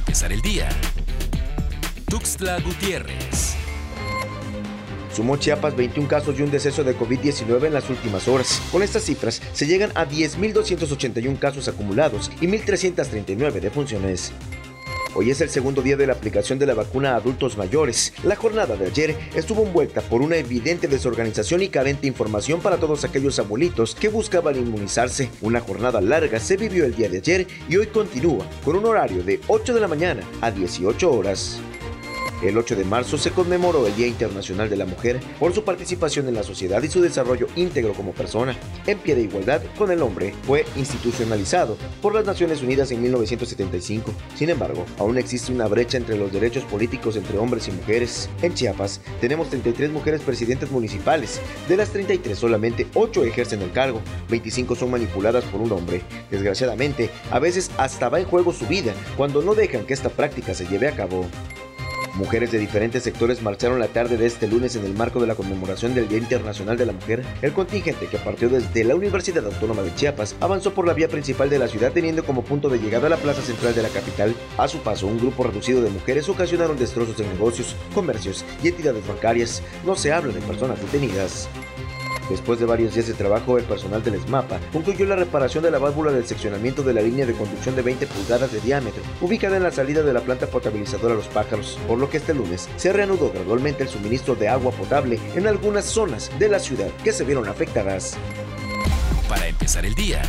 empezar el día. Tuxtla Gutiérrez. Sumó Chiapas 21 casos y un deceso de COVID-19 en las últimas horas. Con estas cifras se llegan a 10.281 casos acumulados y 1.339 defunciones. Hoy es el segundo día de la aplicación de la vacuna a adultos mayores. La jornada de ayer estuvo envuelta por una evidente desorganización y carente información para todos aquellos abuelitos que buscaban inmunizarse. Una jornada larga se vivió el día de ayer y hoy continúa con un horario de 8 de la mañana a 18 horas. El 8 de marzo se conmemoró el Día Internacional de la Mujer por su participación en la sociedad y su desarrollo íntegro como persona, en pie de igualdad con el hombre. Fue institucionalizado por las Naciones Unidas en 1975. Sin embargo, aún existe una brecha entre los derechos políticos entre hombres y mujeres. En Chiapas tenemos 33 mujeres presidentes municipales. De las 33, solamente 8 ejercen el cargo, 25 son manipuladas por un hombre. Desgraciadamente, a veces hasta va en juego su vida cuando no dejan que esta práctica se lleve a cabo. Mujeres de diferentes sectores marcharon la tarde de este lunes en el marco de la conmemoración del Día Internacional de la Mujer. El contingente que partió desde la Universidad Autónoma de Chiapas avanzó por la vía principal de la ciudad teniendo como punto de llegada la plaza central de la capital. A su paso, un grupo reducido de mujeres ocasionaron destrozos en negocios, comercios y entidades bancarias. No se habla de personas detenidas. Después de varios días de trabajo, el personal del SMAPA concluyó la reparación de la válvula del seccionamiento de la línea de conducción de 20 pulgadas de diámetro, ubicada en la salida de la planta potabilizadora Los Pájaros, por lo que este lunes se reanudó gradualmente el suministro de agua potable en algunas zonas de la ciudad que se vieron afectadas. Para empezar el día,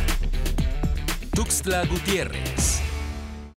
Tuxtla Gutiérrez.